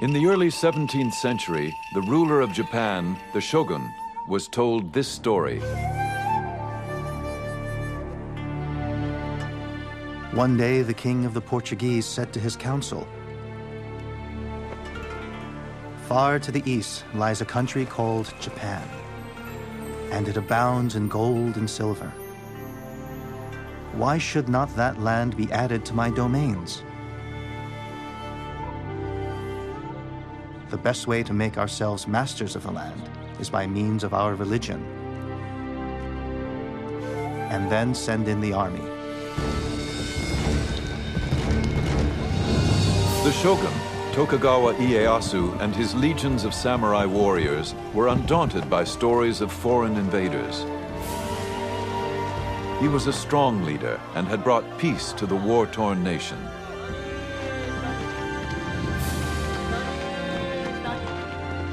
In the early 17th century, the ruler of Japan, the shogun, was told this story. One day, the king of the Portuguese said to his council, Far to the east lies a country called Japan, and it abounds in gold and silver. Why should not that land be added to my domains? The best way to make ourselves masters of the land is by means of our religion, and then send in the army. The shogun, Tokugawa Ieyasu, and his legions of samurai warriors were undaunted by stories of foreign invaders. He was a strong leader and had brought peace to the war-torn nation.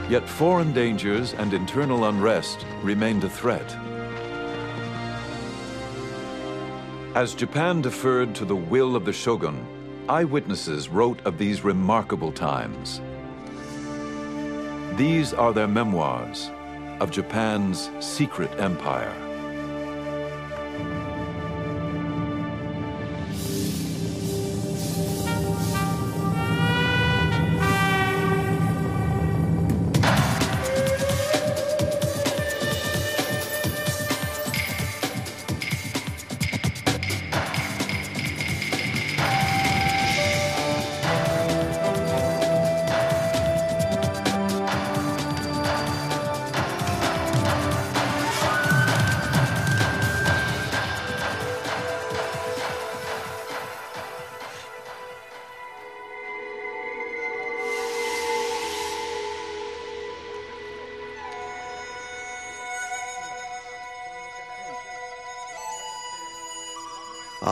Yet foreign dangers and internal unrest remained a threat. As Japan deferred to the will of the shogun, eyewitnesses wrote of these remarkable times. These are their memoirs of Japan's secret empire.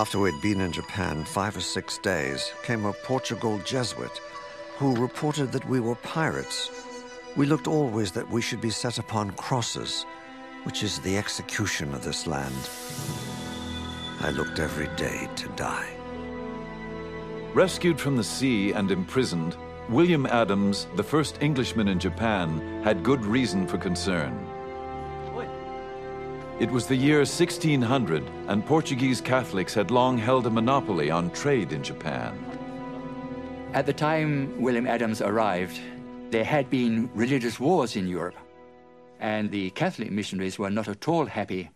After we'd been in Japan five or six days, came a Portugal Jesuit who reported that we were pirates. We looked always that we should be set upon crosses, which is the execution of this land. I looked every day to die. Rescued from the sea and imprisoned, William Adams, the first Englishman in Japan, had good reason for concern. It was the year 1600, and Portuguese Catholics had long held a monopoly on trade in Japan. At the time William Adams arrived, there had been religious wars in Europe, and the Catholic missionaries were not at all happy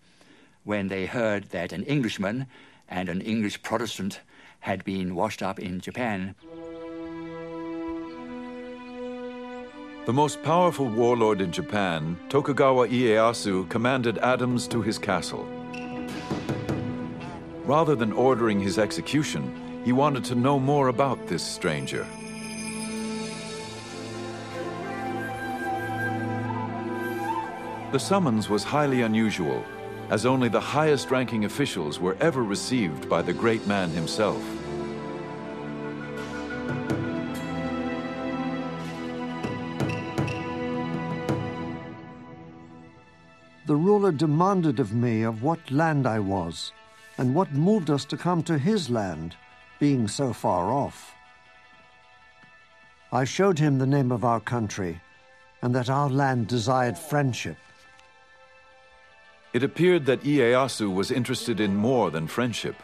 when they heard that an Englishman and an English Protestant had been washed up in Japan. The most powerful warlord in Japan, Tokugawa Ieyasu, commanded Adams to his castle. Rather than ordering his execution, he wanted to know more about this stranger. The summons was highly unusual, as only the highest-ranking officials were ever received by the great man himself. The ruler demanded of me of what land I was, and what moved us to come to his land, being so far off. I showed him the name of our country, and that our land desired friendship. It appeared that Ieyasu was interested in more than friendship.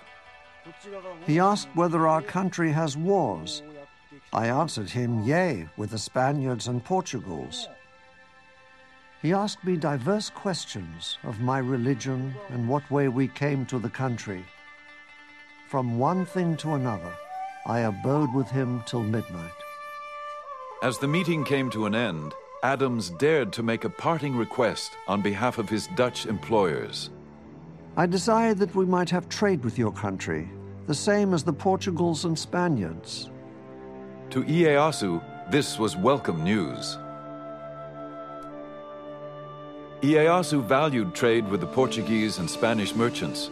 He asked whether our country has wars. I answered him, yea, with the Spaniards and Portugals. He asked me diverse questions of my religion and what way we came to the country. From one thing to another, I abode with him till midnight. As the meeting came to an end, Adams dared to make a parting request on behalf of his Dutch employers. I desired that we might have trade with your country, the same as the Portugals and Spaniards. To Ieyasu, this was welcome news. Ieyasu valued trade with the Portuguese and Spanish merchants,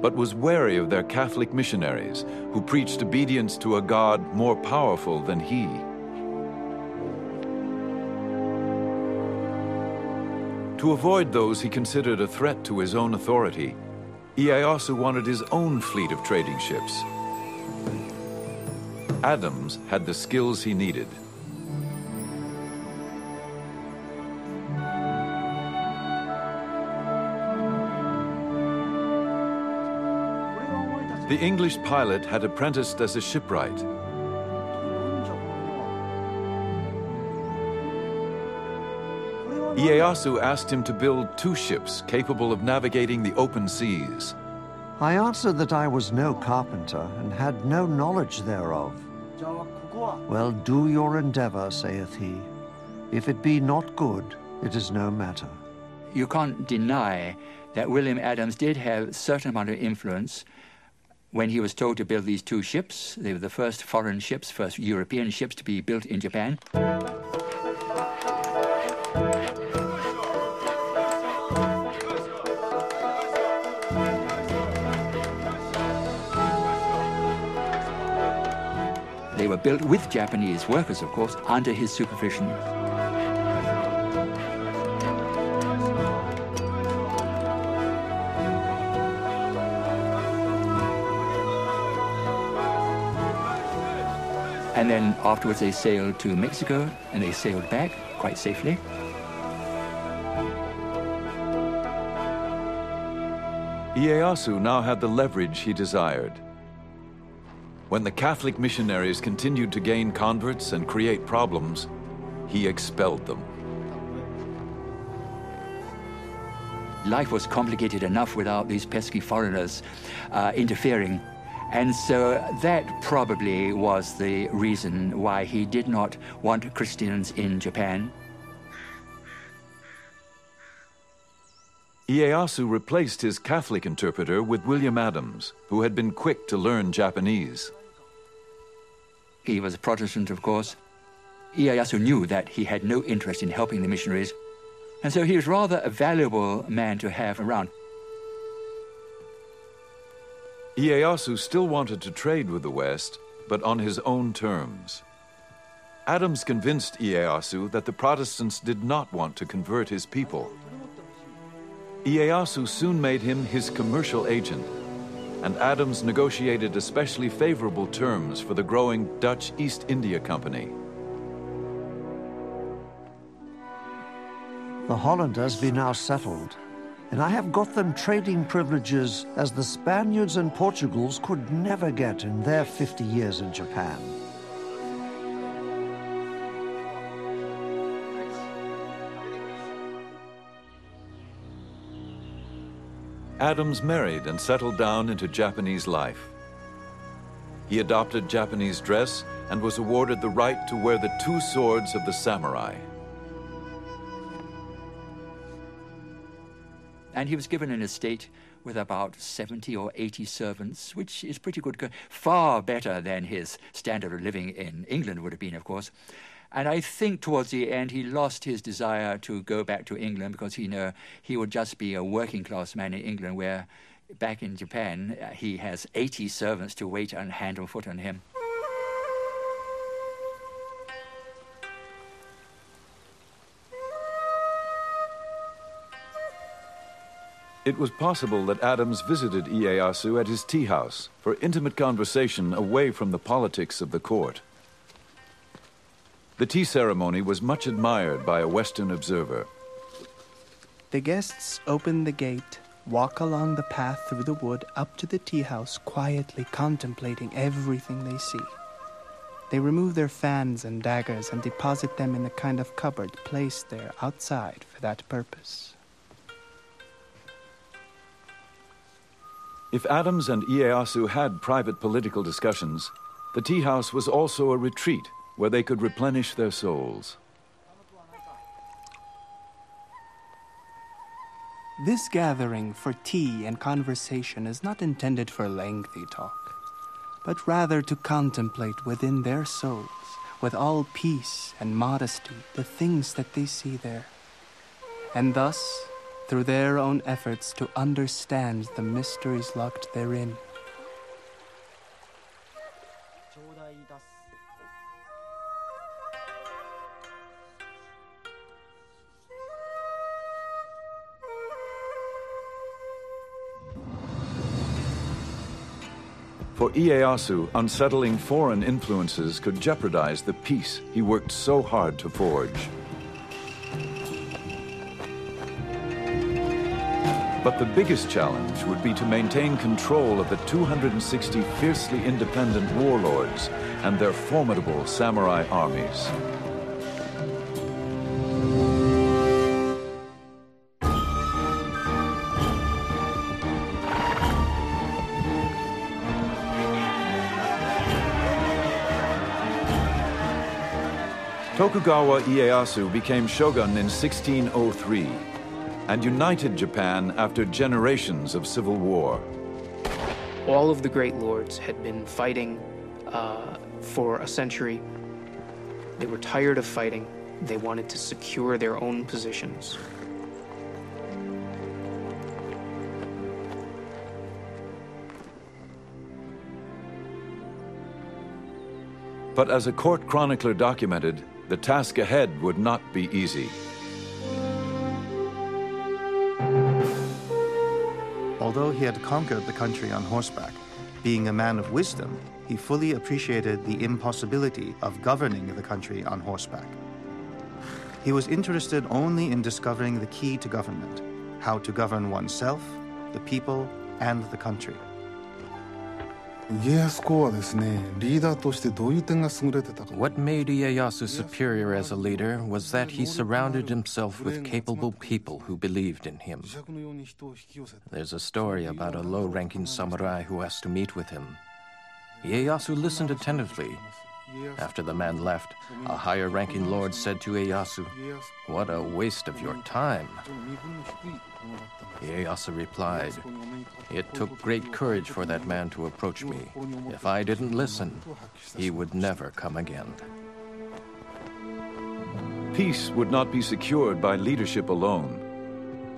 but was wary of their Catholic missionaries who preached obedience to a God more powerful than he. To avoid those he considered a threat to his own authority, Ieyasu wanted his own fleet of trading ships. Adams had the skills he needed. The English pilot had apprenticed as a shipwright. Ieyasu asked him to build two ships capable of navigating the open seas. I answered that I was no carpenter and had no knowledge thereof. Well, do your endeavor, saith he. If it be not good, it is no matter. You can't deny that William Adams did have a certain amount of influence when he was told to build these two ships. They were the first foreign ships, first European ships to be built in Japan. They were built with Japanese workers, of course, under his supervision. Afterwards they sailed to Mexico and they sailed back quite safely. Ieyasu now had the leverage he desired. When the Catholic missionaries continued to gain converts and create problems, he expelled them. Life was complicated enough without these pesky foreigners uh, interfering. And so that probably was the reason why he did not want Christians in Japan. Ieyasu replaced his Catholic interpreter with William Adams, who had been quick to learn Japanese. He was a Protestant, of course. Ieyasu knew that he had no interest in helping the missionaries, and so he was rather a valuable man to have around. Ieyasu still wanted to trade with the West, but on his own terms. Adams convinced Ieyasu that the Protestants did not want to convert his people. Ieyasu soon made him his commercial agent, and Adams negotiated especially favorable terms for the growing Dutch East India Company. The Hollanders be now settled, and I have got them trading privileges as the Spaniards and Portugals could never get in their 50 years in Japan. Adams married and settled down into Japanese life. He adopted Japanese dress and was awarded the right to wear the two swords of the samurai. And he was given an estate with about 70 or 80 servants, which is pretty good, far better than his standard of living in England would have been, of course. And I think towards the end he lost his desire to go back to England because he knew he would just be a working class man in England, where back in Japan uh, he has 80 servants to wait and hand and foot on him. It was possible that Adams visited Ieyasu at his tea house for intimate conversation away from the politics of the court. The tea ceremony was much admired by a Western observer. The guests open the gate, walk along the path through the wood up to the tea house, quietly contemplating everything they see. They remove their fans and daggers and deposit them in a kind of cupboard placed there outside for that purpose. If Adams and Ieyasu had private political discussions, the tea house was also a retreat where they could replenish their souls. This gathering for tea and conversation is not intended for lengthy talk, but rather to contemplate within their souls, with all peace and modesty, the things that they see there. And thus, through their own efforts, to understand the mysteries locked therein. For Ieyasu, unsettling foreign influences could jeopardize the peace he worked so hard to forge. But the biggest challenge would be to maintain control of the 260 fiercely independent warlords and their formidable samurai armies. Tokugawa Ieyasu became shogun in 1603 and united Japan after generations of civil war. All of the great lords had been fighting uh, for a century. They were tired of fighting. They wanted to secure their own positions. But as a court chronicler documented, the task ahead would not be easy. Although he had conquered the country on horseback, being a man of wisdom, he fully appreciated the impossibility of governing the country on horseback. He was interested only in discovering the key to government how to govern oneself, the people, and the country. 家康公はですね、リーダーとしてどういう点が優れてたか。What made Ieyasu superior as a leader was that he surrounded himself with capable people who believed in him. There's a story about a low-ranking samurai who asked to meet with him. Ieyasu listened attentively. After the man left, a higher ranking lord said to Ieyasu, What a waste of your time. Ieyasu replied, It took great courage for that man to approach me. If I didn't listen, he would never come again. Peace would not be secured by leadership alone.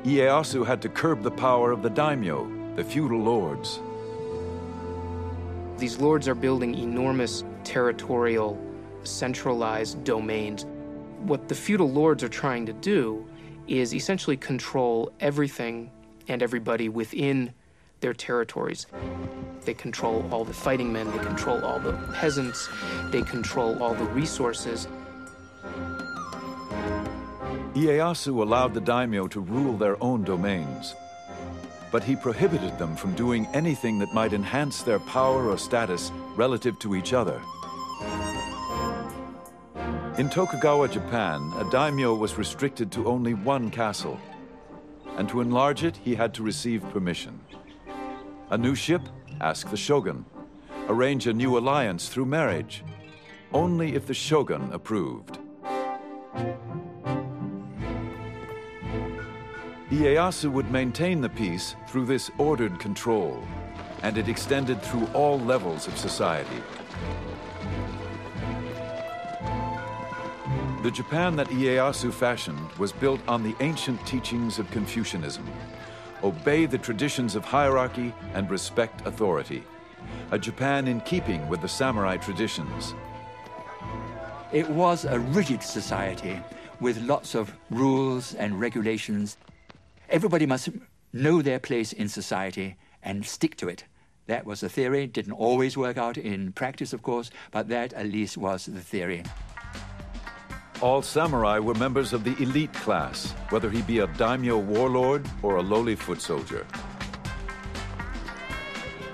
Ieyasu had to curb the power of the daimyo, the feudal lords. These lords are building enormous territorial, centralized domains. What the feudal lords are trying to do is essentially control everything and everybody within their territories. They control all the fighting men, they control all the peasants, they control all the resources. Ieyasu allowed the daimyo to rule their own domains, but he prohibited them from doing anything that might enhance their power or status relative to each other. In Tokugawa, Japan, a daimyo was restricted to only one castle, and to enlarge it, he had to receive permission. A new ship? Ask the shogun. Arrange a new alliance through marriage? Only if the shogun approved. Ieyasu would maintain the peace through this ordered control, and it extended through all levels of society. The Japan that Ieyasu fashioned was built on the ancient teachings of Confucianism. Obey the traditions of hierarchy and respect authority. A Japan in keeping with the samurai traditions. It was a rigid society with lots of rules and regulations. Everybody must know their place in society and stick to it. That was the theory. Didn't always work out in practice, of course, but that at least was the theory. All samurai were members of the elite class, whether he be a daimyo warlord or a lowly foot soldier.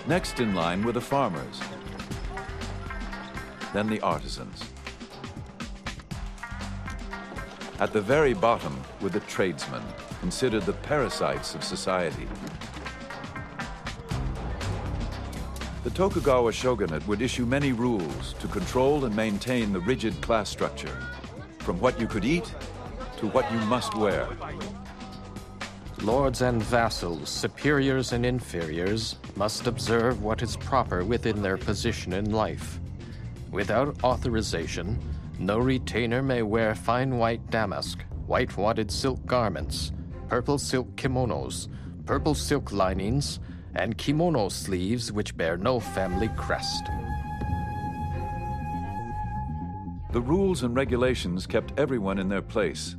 Next in line were the farmers, then the artisans. At the very bottom were the tradesmen, considered the parasites of society. The Tokugawa shogunate would issue many rules to control and maintain the rigid class structure from what you could eat to what you must wear. Lords and vassals, superiors and inferiors, must observe what is proper within their position in life. Without authorization, no retainer may wear fine white damask, white wadded silk garments, purple silk kimonos, purple silk linings, and kimono sleeves which bear no family crest. The rules and regulations kept everyone in their place.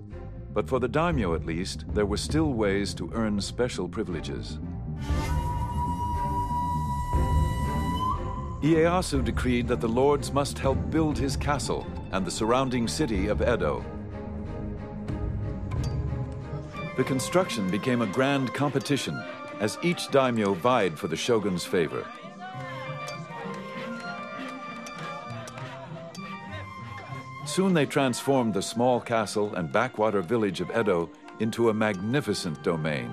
But for the daimyo at least, there were still ways to earn special privileges. Ieyasu decreed that the lords must help build his castle and the surrounding city of Edo. The construction became a grand competition as each daimyo vied for the shogun's favor. Soon they transformed the small castle and backwater village of Edo into a magnificent domain.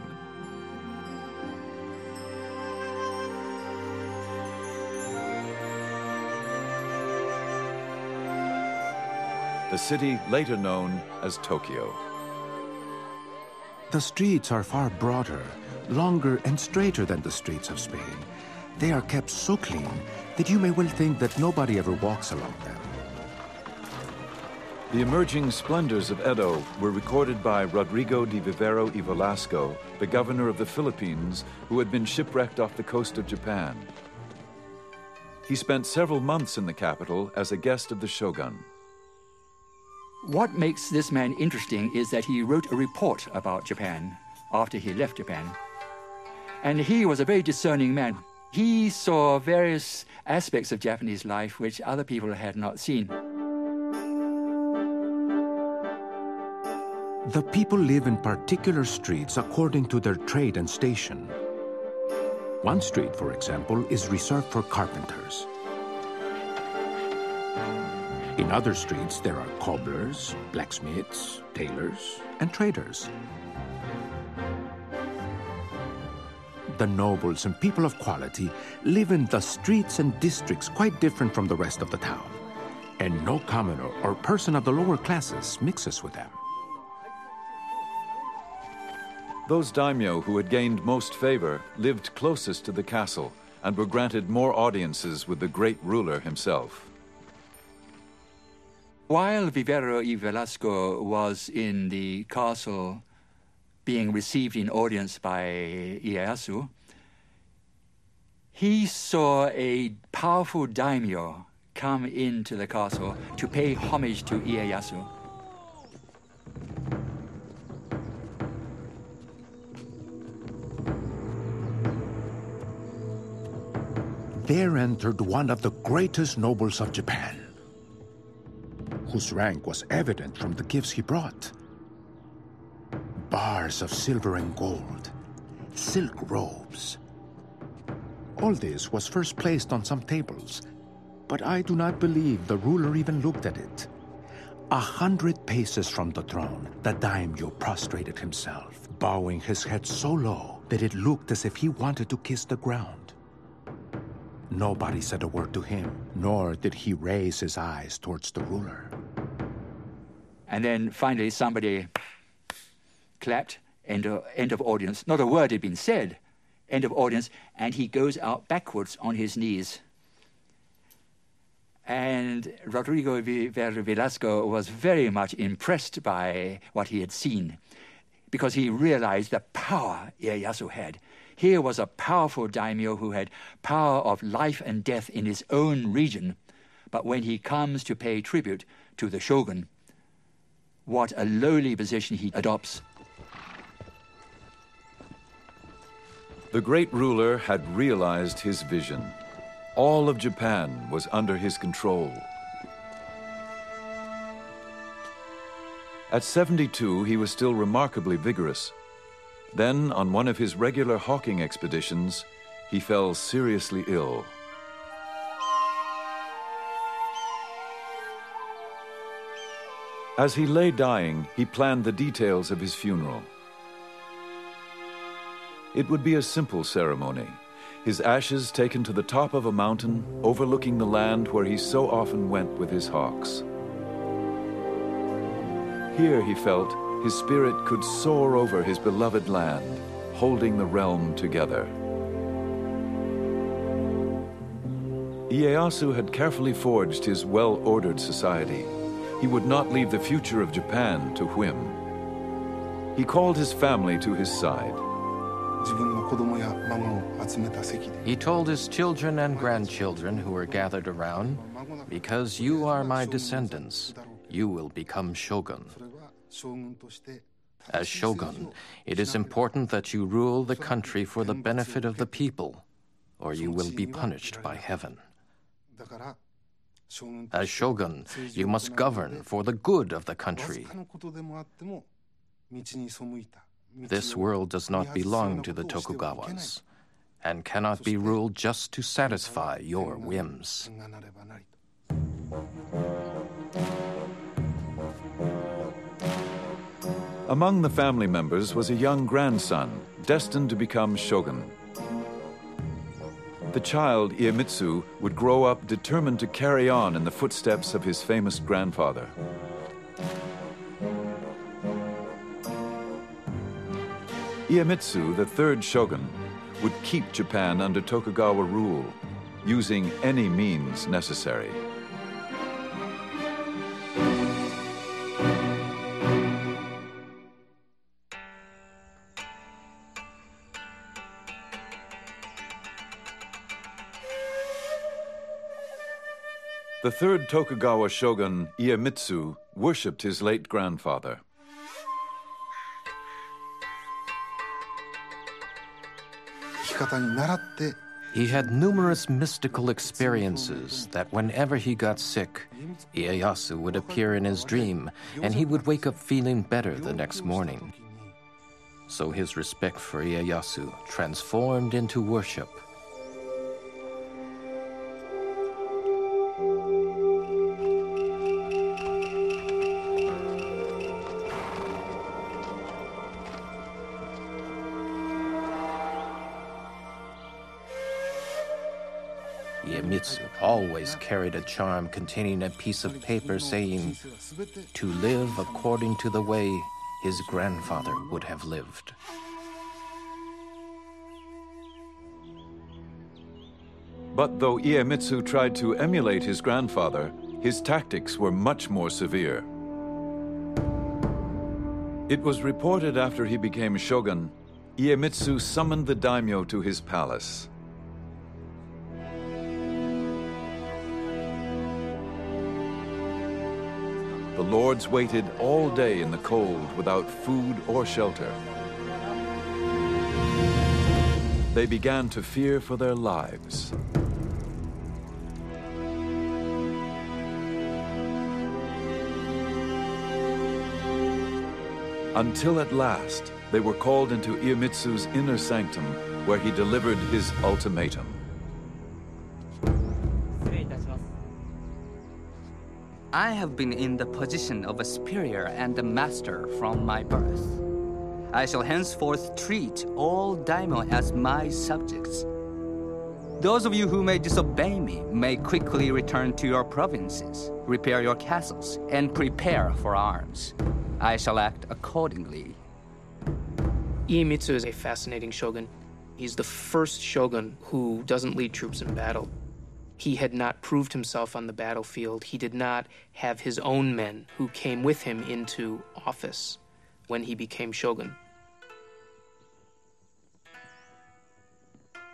The city later known as Tokyo. The streets are far broader, longer, and straighter than the streets of Spain. They are kept so clean that you may well think that nobody ever walks along them. The emerging splendors of Edo were recorded by Rodrigo de Vivero y Velasco, the governor of the Philippines, who had been shipwrecked off the coast of Japan. He spent several months in the capital as a guest of the shogun. What makes this man interesting is that he wrote a report about Japan after he left Japan. And he was a very discerning man. He saw various aspects of Japanese life which other people had not seen. The people live in particular streets according to their trade and station. One street, for example, is reserved for carpenters. In other streets, there are cobblers, blacksmiths, tailors, and traders. The nobles and people of quality live in the streets and districts quite different from the rest of the town, and no commoner or person of the lower classes mixes with them. Those daimyo who had gained most favor lived closest to the castle and were granted more audiences with the great ruler himself. While Vivero y Velasco was in the castle being received in audience by Ieyasu, he saw a powerful daimyo come into the castle to pay homage to Ieyasu. There entered one of the greatest nobles of Japan, whose rank was evident from the gifts he brought. Bars of silver and gold, silk robes. All this was first placed on some tables, but I do not believe the ruler even looked at it. A hundred paces from the throne, the daimyo prostrated himself, bowing his head so low that it looked as if he wanted to kiss the ground. Nobody said a word to him, nor did he raise his eyes towards the ruler. And then finally, somebody clapped, end of, end of audience. Not a word had been said, end of audience, and he goes out backwards on his knees. And Rodrigo Velasco was very much impressed by what he had seen because he realized the power Ieyasu had. Here was a powerful daimyo who had power of life and death in his own region, but when he comes to pay tribute to the shogun, what a lowly position he adopts. The great ruler had realized his vision. All of Japan was under his control. At 72, he was still remarkably vigorous. Then, on one of his regular hawking expeditions, he fell seriously ill. As he lay dying, he planned the details of his funeral. It would be a simple ceremony. His ashes taken to the top of a mountain overlooking the land where he so often went with his hawks. Here, he felt, his spirit could soar over his beloved land, holding the realm together. Ieyasu had carefully forged his well-ordered society. He would not leave the future of Japan to whim. He called his family to his side. He told his children and grandchildren who were gathered around, Because you are my descendants, you will become shogun. As shogun, it is important that you rule the country for the benefit of the people, or you will be punished by heaven. As shogun, you must govern for the good of the country. This world does not belong to the Tokugawas and cannot be ruled just to satisfy your whims. Among the family members was a young grandson, destined to become shogun. The child, Iemitsu, would grow up determined to carry on in the footsteps of his famous grandfather. Iemitsu, the third shogun, would keep Japan under Tokugawa rule, using any means necessary. The third Tokugawa shogun, Iemitsu, worshipped his late grandfather. He had numerous mystical experiences that whenever he got sick, Ieyasu would appear in his dream and he would wake up feeling better the next morning. So his respect for Ieyasu transformed into worship. Always carried a charm containing a piece of paper saying, to live according to the way his grandfather would have lived. But though Iemitsu tried to emulate his grandfather, his tactics were much more severe. It was reported after he became shogun, Iemitsu summoned the daimyo to his palace. The lords waited all day in the cold without food or shelter. They began to fear for their lives. Until at last, they were called into Iemitsu's inner sanctum, where he delivered his ultimatum. I have been in the position of a superior and a master from my birth. I shall henceforth treat all daimyo as my subjects. Those of you who may disobey me may quickly return to your provinces, repair your castles, and prepare for arms. I shall act accordingly. Iemitsu is a fascinating shogun. He's the first shogun who doesn't lead troops in battle. He had not proved himself on the battlefield. He did not have his own men who came with him into office when he became shogun.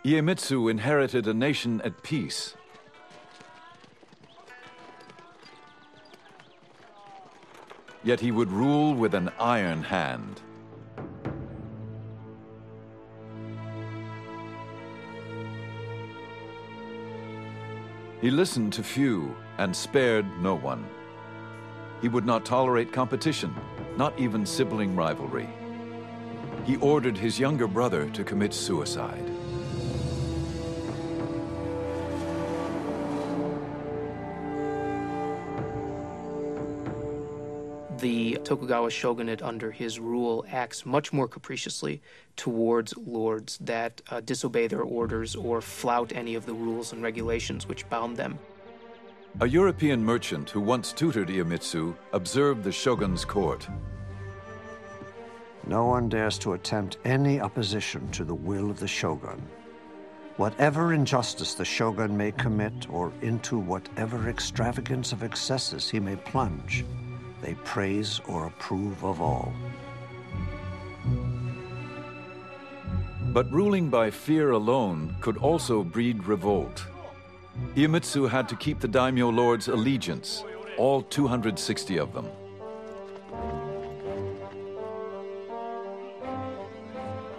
Iemitsu inherited a nation at peace. Yet he would rule with an iron hand. He listened to few and spared no one. He would not tolerate competition, not even sibling rivalry. He ordered his younger brother to commit suicide. The Tokugawa shogunate under his rule acts much more capriciously towards lords that uh, disobey their orders or flout any of the rules and regulations which bound them. A European merchant who once tutored Iemitsu observed the shogun's court. No one dares to attempt any opposition to the will of the shogun. Whatever injustice the shogun may commit, or into whatever extravagance of excesses he may plunge, they praise or approve of all. But ruling by fear alone could also breed revolt. Iemitsu had to keep the daimyo lords' allegiance, all 260 of them.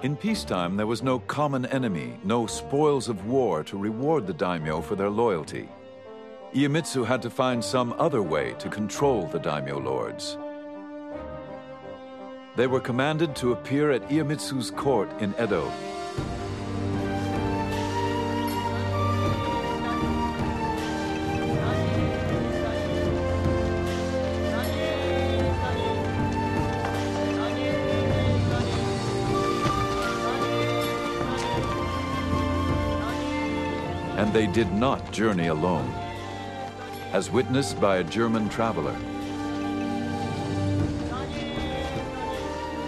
In peacetime, there was no common enemy, no spoils of war to reward the daimyo for their loyalty. Iemitsu had to find some other way to control the daimyo lords. They were commanded to appear at Iemitsu's court in Edo. And they did not journey alone, as witnessed by a German traveler.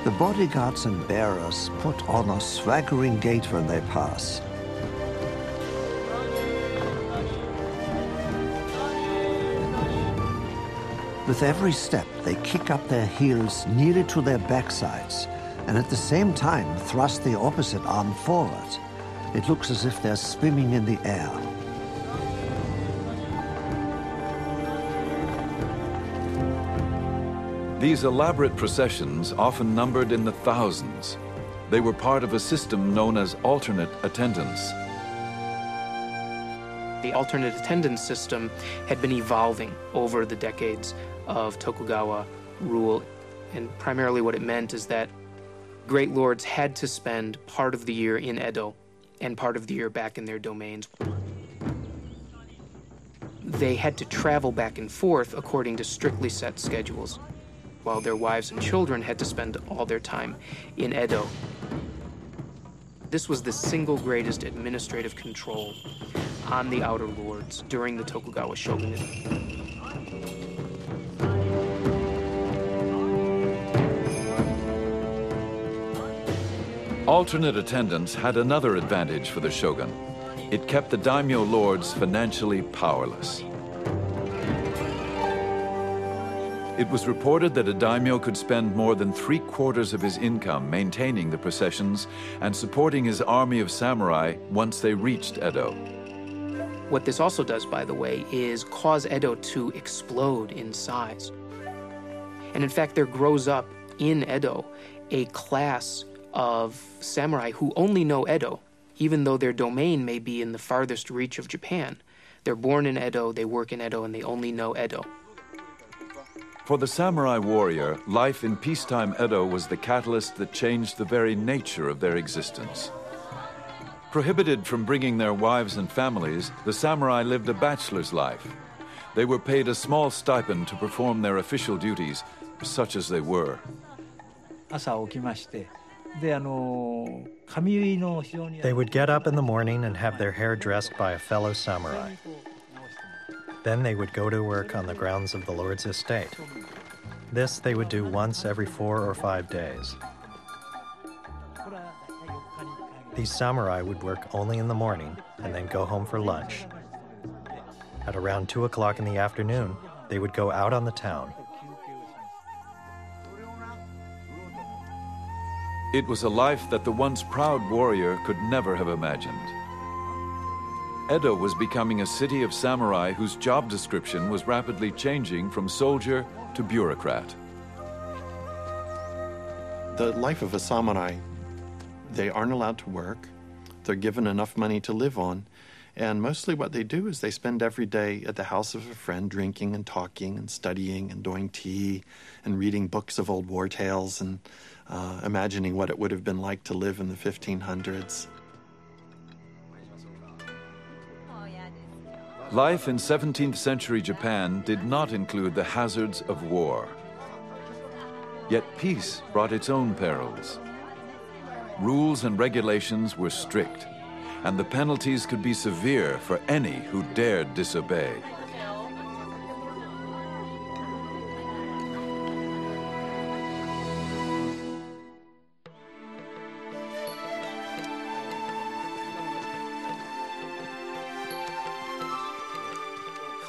The bodyguards and bearers put on a swaggering gait when they pass. With every step, they kick up their heels nearly to their backsides and at the same time thrust the opposite arm forward. It looks as if they're swimming in the air. These elaborate processions often numbered in the thousands. They were part of a system known as alternate attendance. The alternate attendance system had been evolving over the decades of Tokugawa rule, and primarily what it meant is that great lords had to spend part of the year in Edo and part of the year back in their domains. They had to travel back and forth according to strictly set schedules, while their wives and children had to spend all their time in Edo. This was the single greatest administrative control on the outer lords during the Tokugawa shogunate. Alternate attendance had another advantage for the shogun. It kept the daimyo lords financially powerless. It was reported that a daimyo could spend more than three quarters of his income maintaining the processions and supporting his army of samurai once they reached Edo. What this also does, by the way, is cause Edo to explode in size. And in fact, there grows up in Edo a class of samurai who only know Edo, even though their domain may be in the farthest reach of Japan. They're born in Edo, they work in Edo, and they only know Edo. For the samurai warrior, life in peacetime Edo was the catalyst that changed the very nature of their existence. Prohibited from bringing their wives and families, the samurai lived a bachelor's life. They were paid a small stipend to perform their official duties, such as they were. 朝起きまして、で、あの、 They would get up in the morning and have their hair dressed by a fellow samurai. Then they would go to work on the grounds of the Lord's estate. This they would do once every four or five days. These samurai would work only in the morning and then go home for lunch. At around two o'clock in the afternoon, they would go out on the town. It was a life that the once proud warrior could never have imagined. Edo was becoming a city of samurai whose job description was rapidly changing from soldier to bureaucrat. The life of a samurai, they aren't allowed to work. They're given enough money to live on. And mostly what they do is they spend every day at the house of a friend drinking and talking and studying and doing tea and reading books of old war tales and uh, imagining what it would have been like to live in the 1500s. Life in 17th century Japan did not include the hazards of war. Yet peace brought its own perils. Rules and regulations were strict, and the penalties could be severe for any who dared disobey.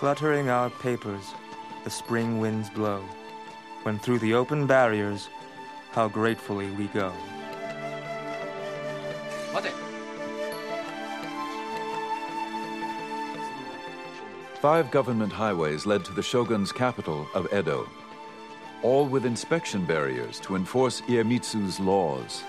Fluttering our papers, the spring winds blow, when through the open barriers, how gratefully we go. Five government highways led to the shogun's capital of Edo, all with inspection barriers to enforce Iemitsu's laws.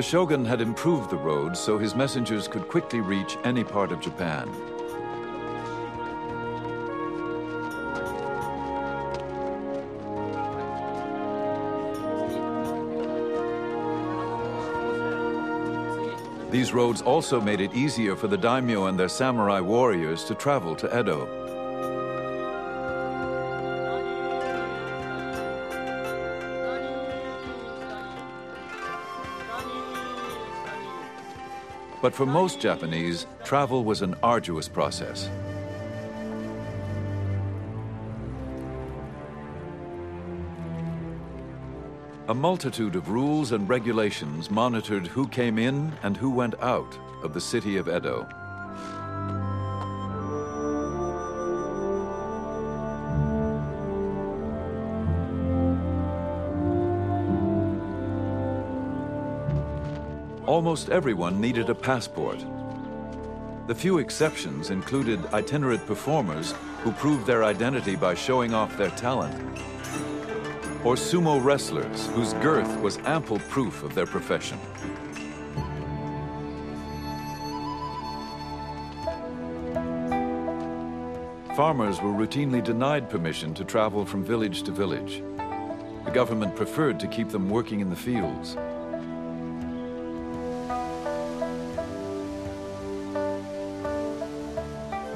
The shogun had improved the roads so his messengers could quickly reach any part of Japan. These roads also made it easier for the daimyo and their samurai warriors to travel to Edo. But for most Japanese, travel was an arduous process. A multitude of rules and regulations monitored who came in and who went out of the city of Edo. Almost everyone needed a passport. The few exceptions included itinerant performers who proved their identity by showing off their talent or sumo wrestlers whose girth was ample proof of their profession. Farmers were routinely denied permission to travel from village to village. The government preferred to keep them working in the fields.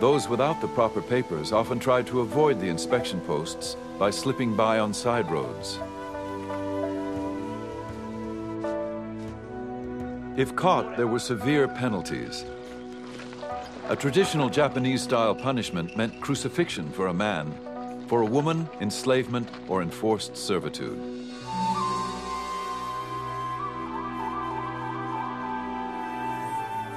Those without the proper papers often tried to avoid the inspection posts by slipping by on side roads. If caught, there were severe penalties. A traditional Japanese-style punishment meant crucifixion for a man, for a woman, enslavement or enforced servitude.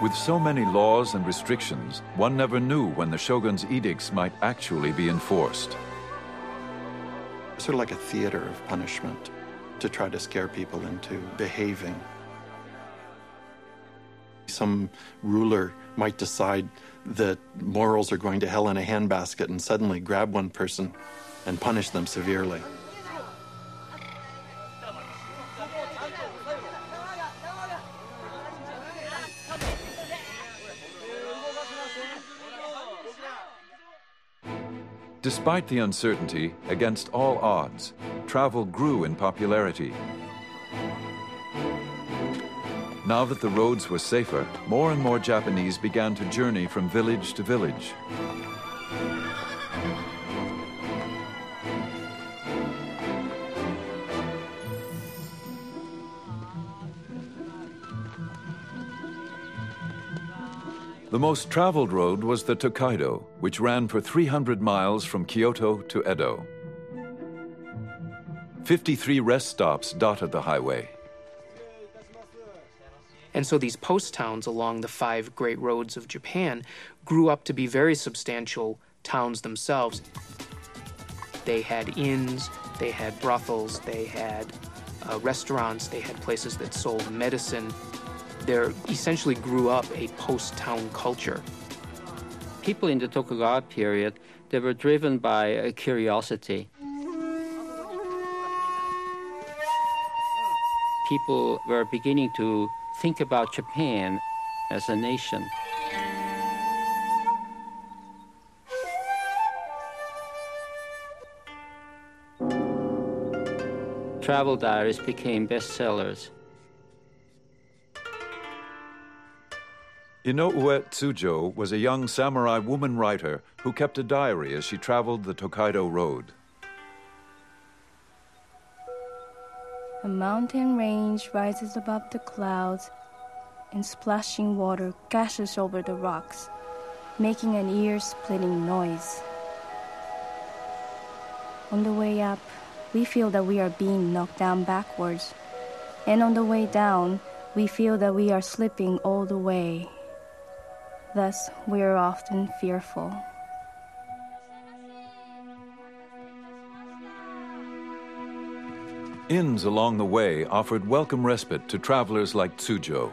With so many laws and restrictions, one never knew when the shogun's edicts might actually be enforced. Sort of like a theater of punishment to try to scare people into behaving. Some ruler might decide that morals are going to hell in a handbasket and suddenly grab one person and punish them severely. Despite the uncertainty, against all odds, travel grew in popularity. Now that the roads were safer, more and more Japanese began to journey from village to village. The most traveled road was the Tokaido, which ran for 300 miles from Kyoto to Edo. 53 rest stops dotted the highway. And so these post towns along the five great roads of Japan grew up to be very substantial towns themselves. They had inns, they had brothels, they had uh, restaurants, they had places that sold medicine, there essentially grew up a post-town culture. People in the Tokugawa period, they were driven by curiosity. People were beginning to think about Japan as a nation. Travel diaries became bestsellers. Inoue Tsujo was a young samurai woman writer who kept a diary as she traveled the Tokaido Road. A mountain range rises above the clouds, and splashing water gashes over the rocks, making an ear splitting noise. On the way up, we feel that we are being knocked down backwards, and on the way down, we feel that we are slipping all the way. Thus, we are often fearful. Inns along the way offered welcome respite to travelers like Tsujo.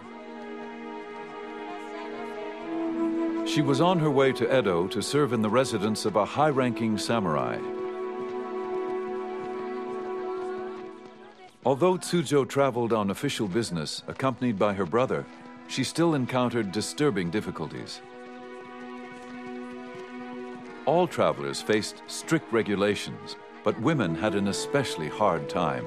She was on her way to Edo to serve in the residence of a high-ranking samurai. Although Tsujo traveled on official business, accompanied by her brother, she still encountered disturbing difficulties. All travelers faced strict regulations, but women had an especially hard time.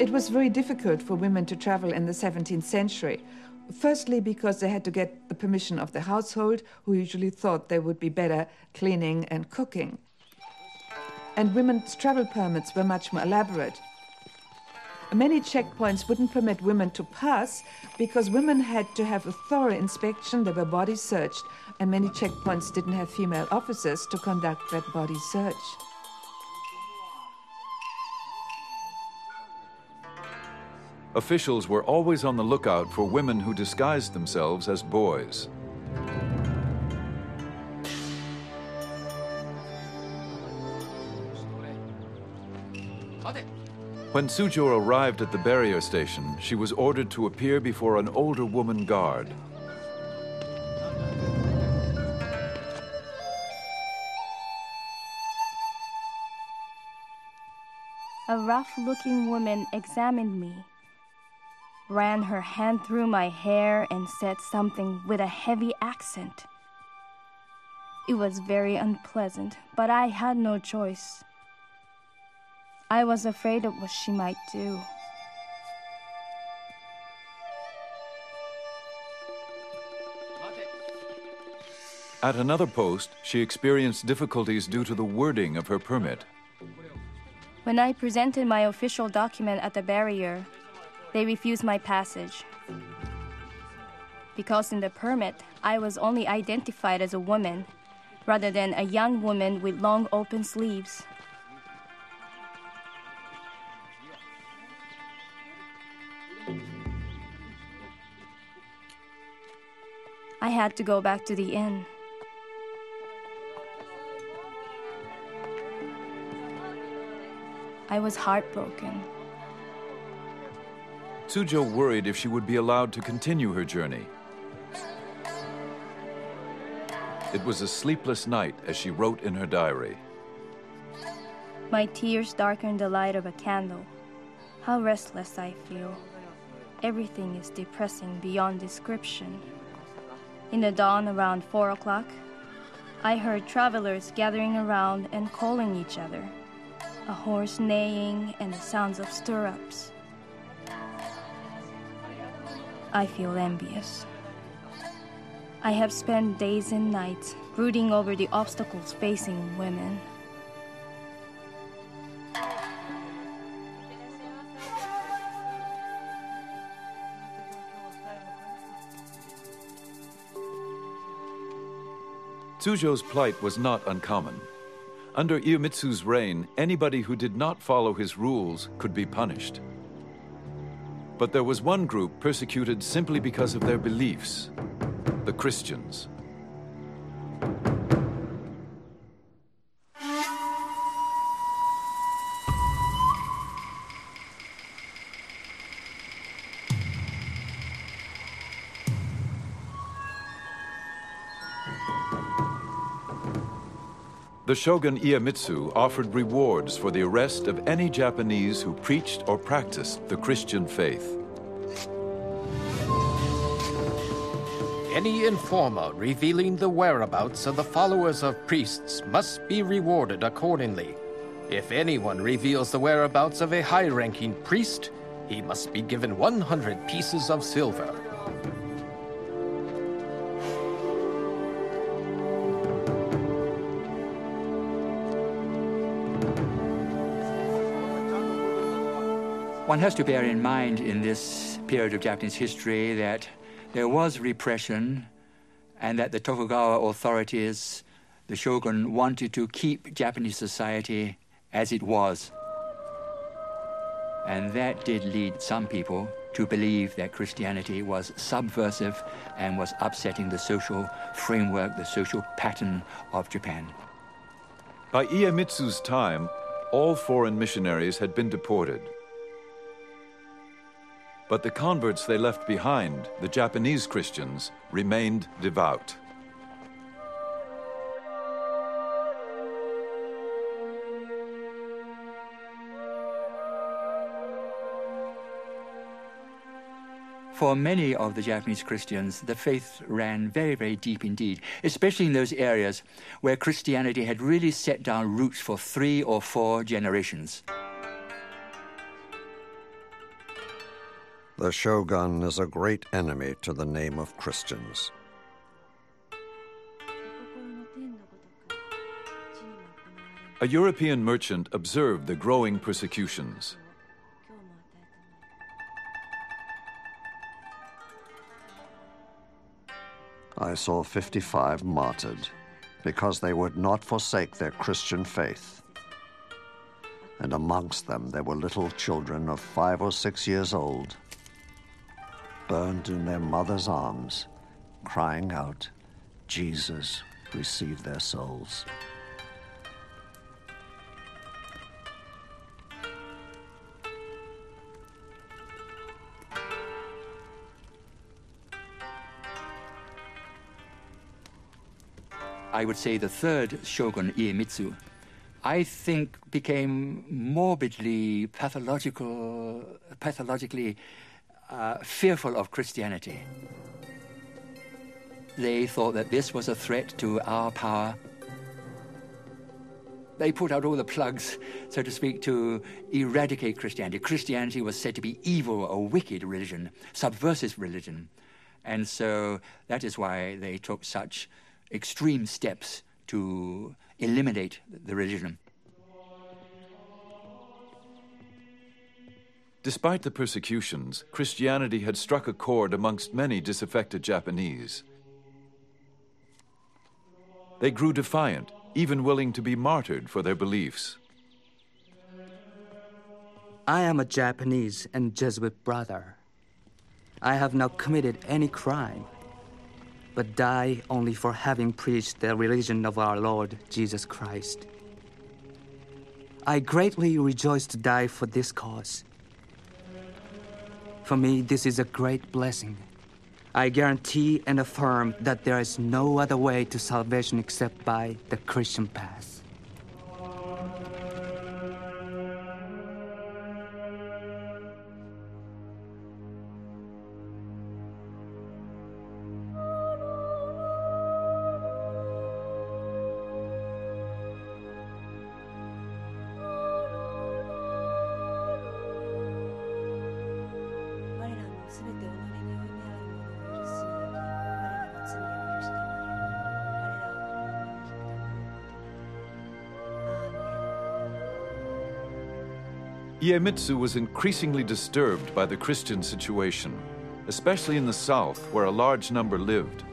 It was very difficult for women to travel in the 17th century. Firstly, because they had to get the permission of the household, who usually thought they would be better cleaning and cooking. And women's travel permits were much more elaborate. Many checkpoints wouldn't permit women to pass because women had to have a thorough inspection, they were body searched, and many checkpoints didn't have female officers to conduct that body search. Officials were always on the lookout for women who disguised themselves as boys. When Tsujo arrived at the barrier station, she was ordered to appear before an older woman guard. A rough looking woman examined me, ran her hand through my hair, and said something with a heavy accent. It was very unpleasant, but I had no choice. I was afraid of what she might do. At another post, she experienced difficulties due to the wording of her permit. When I presented my official document at the barrier, they refused my passage. Because in the permit, I was only identified as a woman, rather than a young woman with long open sleeves. Had to go back to the inn. I was heartbroken. Tsujo worried if she would be allowed to continue her journey. It was a sleepless night as she wrote in her diary. My tears darkened the light of a candle. How restless I feel. Everything is depressing beyond description. In the dawn around four o'clock, I heard travelers gathering around and calling each other, a horse neighing and the sounds of stirrups. I feel envious. I have spent days and nights brooding over the obstacles facing women. Tsujo's plight was not uncommon. Under Iemitsu's reign, anybody who did not follow his rules could be punished. But there was one group persecuted simply because of their beliefs the Christians. The shogun Iemitsu offered rewards for the arrest of any Japanese who preached or practiced the Christian faith. Any informer revealing the whereabouts of the followers of priests must be rewarded accordingly. If anyone reveals the whereabouts of a high ranking priest, he must be given 100 pieces of silver. One has to bear in mind in this period of Japanese history that there was repression and that the Tokugawa authorities, the shogun, wanted to keep Japanese society as it was. And that did lead some people to believe that Christianity was subversive and was upsetting the social framework, the social pattern of Japan. By Iemitsu's time, all foreign missionaries had been deported. But the converts they left behind, the Japanese Christians, remained devout. For many of the Japanese Christians, the faith ran very, very deep indeed, especially in those areas where Christianity had really set down roots for three or four generations. The shogun is a great enemy to the name of Christians. A European merchant observed the growing persecutions. I saw 55 martyred because they would not forsake their Christian faith. And amongst them there were little children of five or six years old, burned in their mother's arms, crying out, Jesus, receive their souls. I would say the third shogun, Iemitsu, I think became morbidly pathological, pathologically uh, fearful of Christianity. They thought that this was a threat to our power. They put out all the plugs, so to speak, to eradicate Christianity. Christianity was said to be evil, a wicked religion, subversive religion. And so that is why they took such extreme steps to eliminate the religion. Despite the persecutions, Christianity had struck a chord amongst many disaffected Japanese. They grew defiant, even willing to be martyred for their beliefs. I am a Japanese and Jesuit brother. I have not committed any crime but die only for having preached the religion of our Lord Jesus Christ. I greatly rejoice to die for this cause. For me, this is a great blessing. I guarantee and affirm that there is no other way to salvation except by the Christian path. Iemitsu was increasingly disturbed by the Christian situation, especially in the south where a large number lived.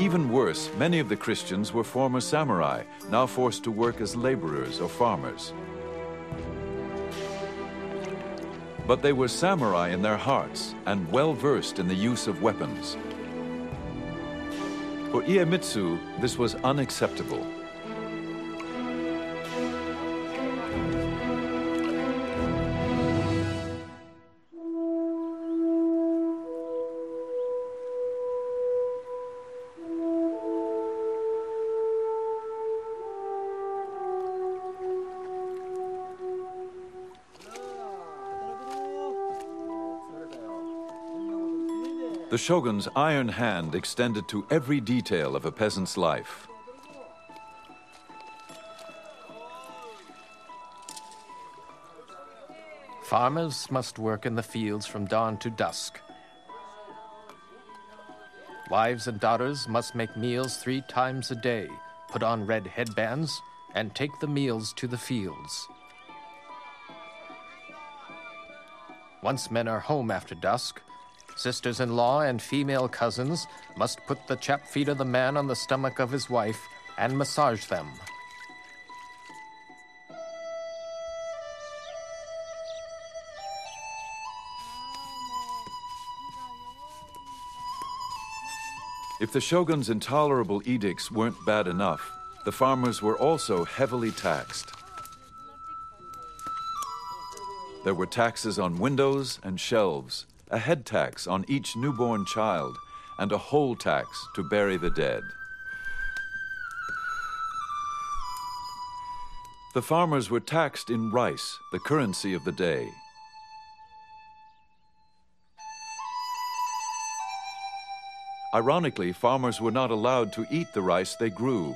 Even worse, many of the Christians were former samurai, now forced to work as laborers or farmers. But they were samurai in their hearts and well versed in the use of weapons. For Iemitsu, this was unacceptable. The shogun's iron hand extended to every detail of a peasant's life. Farmers must work in the fields from dawn to dusk. Wives and daughters must make meals three times a day, put on red headbands, and take the meals to the fields. Once men are home after dusk, Sisters in law and female cousins must put the chap feet of the man on the stomach of his wife and massage them. If the shogun's intolerable edicts weren't bad enough, the farmers were also heavily taxed. There were taxes on windows and shelves, a head tax on each newborn child, and a whole tax to bury the dead. The farmers were taxed in rice, the currency of the day. Ironically, farmers were not allowed to eat the rice they grew.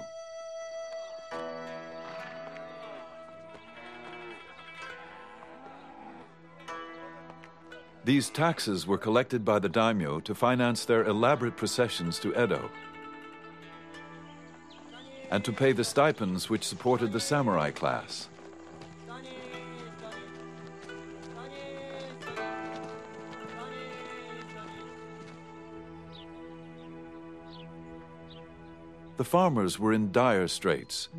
These taxes were collected by the daimyo to finance their elaborate processions to Edo and to pay the stipends which supported the samurai class. The farmers were in dire straits,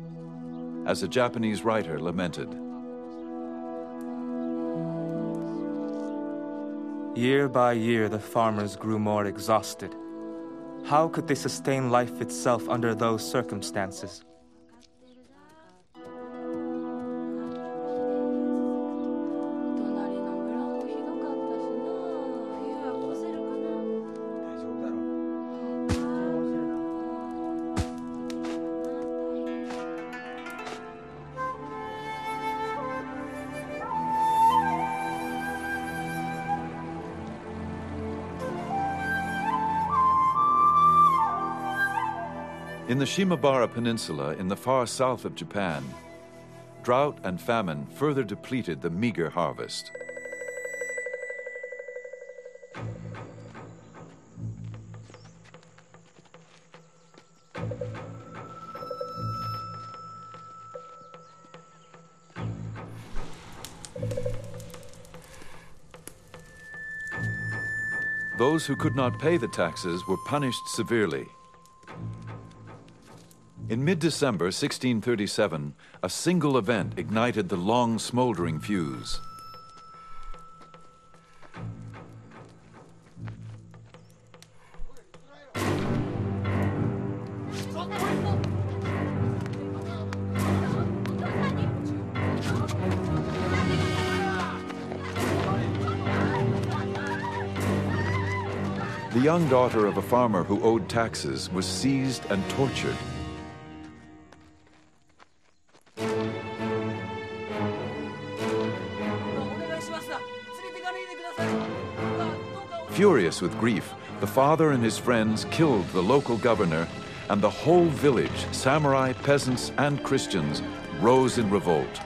as a Japanese writer lamented. Year by year, the farmers grew more exhausted. How could they sustain life itself under those circumstances? In the Shimabara Peninsula in the far south of Japan, drought and famine further depleted the meager harvest. Those who could not pay the taxes were punished severely. In mid December 1637, a single event ignited the long smoldering fuse. The young daughter of a farmer who owed taxes was seized and tortured. Furious with grief, the father and his friends killed the local governor, and the whole village, samurai, peasants, and Christians, rose in revolt.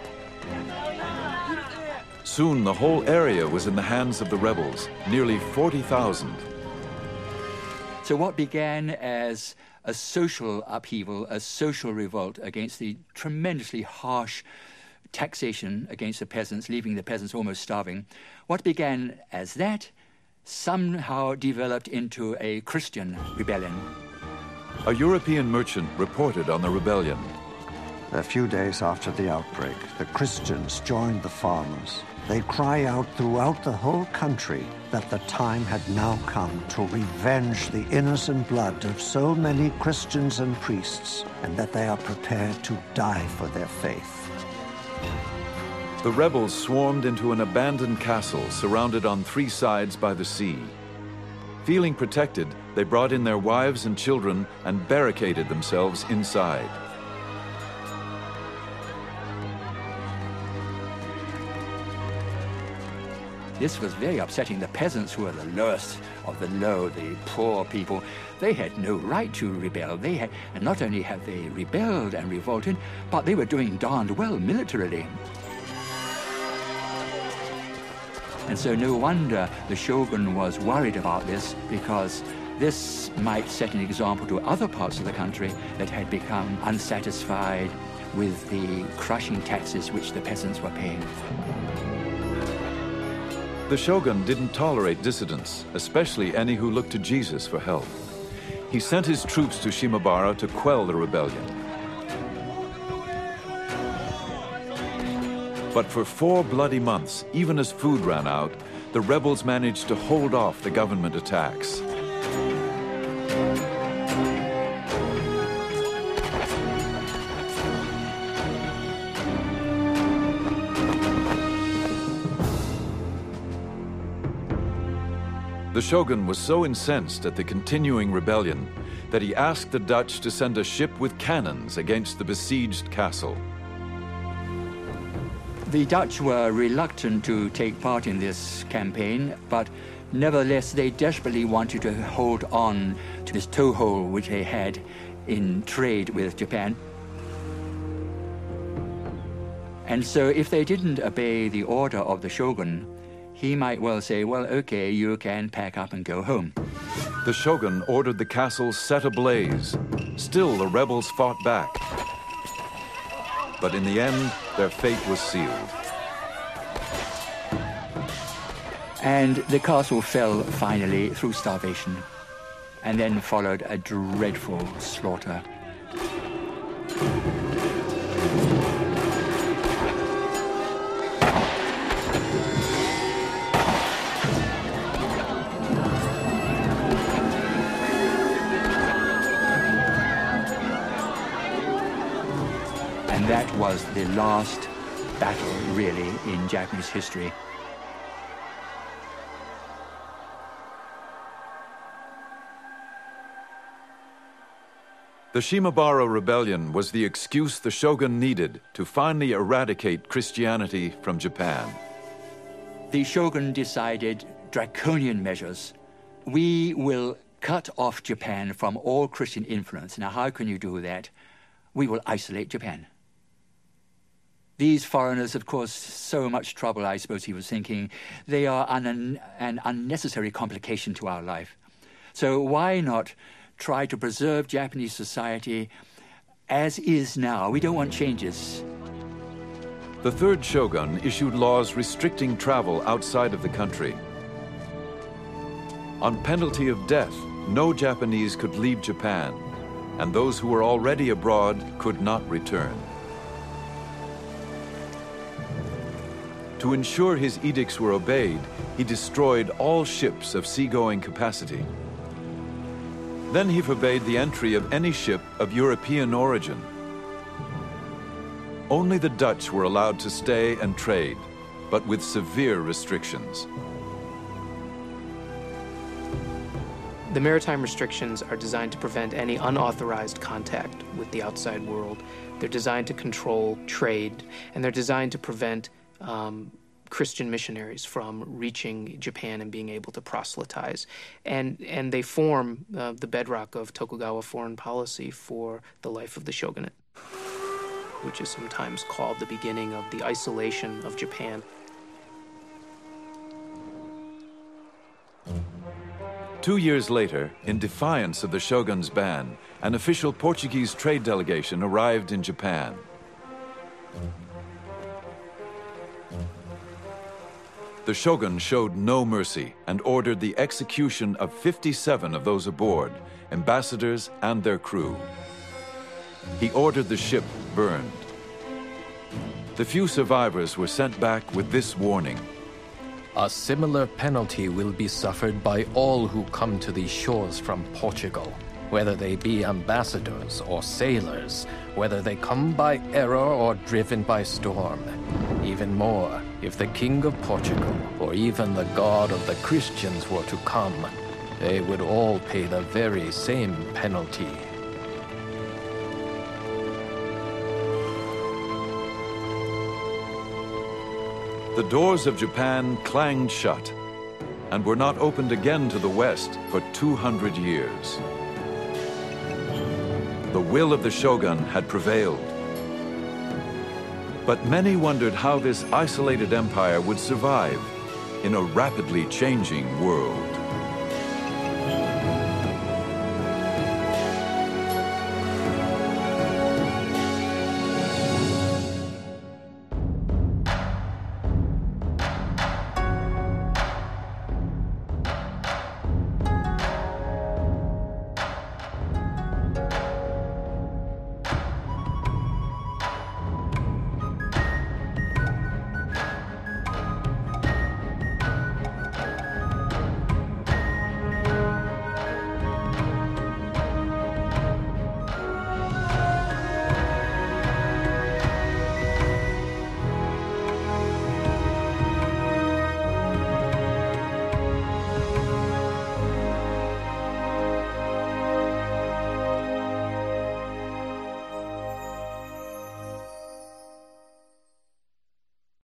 Soon the whole area was in the hands of the rebels, nearly 40,000. So, what began as a social upheaval, a social revolt against the tremendously harsh taxation against the peasants, leaving the peasants almost starving, what began as that somehow developed into a Christian rebellion. A European merchant reported on the rebellion. A few days after the outbreak, the Christians joined the farmers. They cry out throughout the whole country that the time had now come to revenge the innocent blood of so many Christians and priests, and that they are prepared to die for their faith. The rebels swarmed into an abandoned castle surrounded on three sides by the sea. Feeling protected, they brought in their wives and children and barricaded themselves inside. This was very upsetting. The peasants, who were the lowest of the low, the poor people, they had no right to rebel. They had, and not only had they rebelled and revolted, but they were doing darned well militarily. And so no wonder the shogun was worried about this because this might set an example to other parts of the country that had become unsatisfied with the crushing taxes which the peasants were paying. The shogun didn't tolerate dissidents, especially any who looked to Jesus for help. He sent his troops to Shimabara to quell the rebellion. But for four bloody months, even as food ran out, the rebels managed to hold off the government attacks. The shogun was so incensed at the continuing rebellion that he asked the Dutch to send a ship with cannons against the besieged castle. The Dutch were reluctant to take part in this campaign, but Nevertheless, they desperately wanted to hold on to this toehold which they had in trade with Japan. And so, if they didn't obey the order of the shogun, he might well say, Well, okay, you can pack up and go home. The shogun ordered the castle set ablaze. Still, the rebels fought back. But in the end, their fate was sealed. And the castle fell finally through starvation. And then followed a dreadful slaughter. Was the last battle, really, in Japanese history. The Shimabara Rebellion was the excuse the shogun needed to finally eradicate Christianity from Japan. The shogun decided draconian measures. We will cut off Japan from all Christian influence. Now, how can you do that? We will isolate Japan. These foreigners, of course, so much trouble, I suppose he was thinking. They are an, an unnecessary complication to our life. So, why not try to preserve Japanese society as is now? We don't want changes. The third shogun issued laws restricting travel outside of the country. On penalty of death, no Japanese could leave Japan, and those who were already abroad could not return. To ensure his edicts were obeyed, he destroyed all ships of seagoing capacity. Then he forbade the entry of any ship of European origin. Only the Dutch were allowed to stay and trade, but with severe restrictions. The maritime restrictions are designed to prevent any unauthorized contact with the outside world. They're designed to control trade, and they're designed to prevent um, Christian missionaries from reaching Japan and being able to proselytize. And, and they form uh, the bedrock of Tokugawa foreign policy for the life of the shogunate, which is sometimes called the beginning of the isolation of Japan. Two years later, in defiance of the shogun's ban, an official Portuguese trade delegation arrived in Japan. The shogun showed no mercy and ordered the execution of 57 of those aboard, ambassadors and their crew. He ordered the ship burned. The few survivors were sent back with this warning. A similar penalty will be suffered by all who come to these shores from Portugal, whether they be ambassadors or sailors, whether they come by error or driven by storm. Even more, if the King of Portugal or even the God of the Christians were to come, they would all pay the very same penalty. The doors of Japan clanged shut and were not opened again to the West for 200 years. The will of the shogun had prevailed. But many wondered how this isolated empire would survive in a rapidly changing world.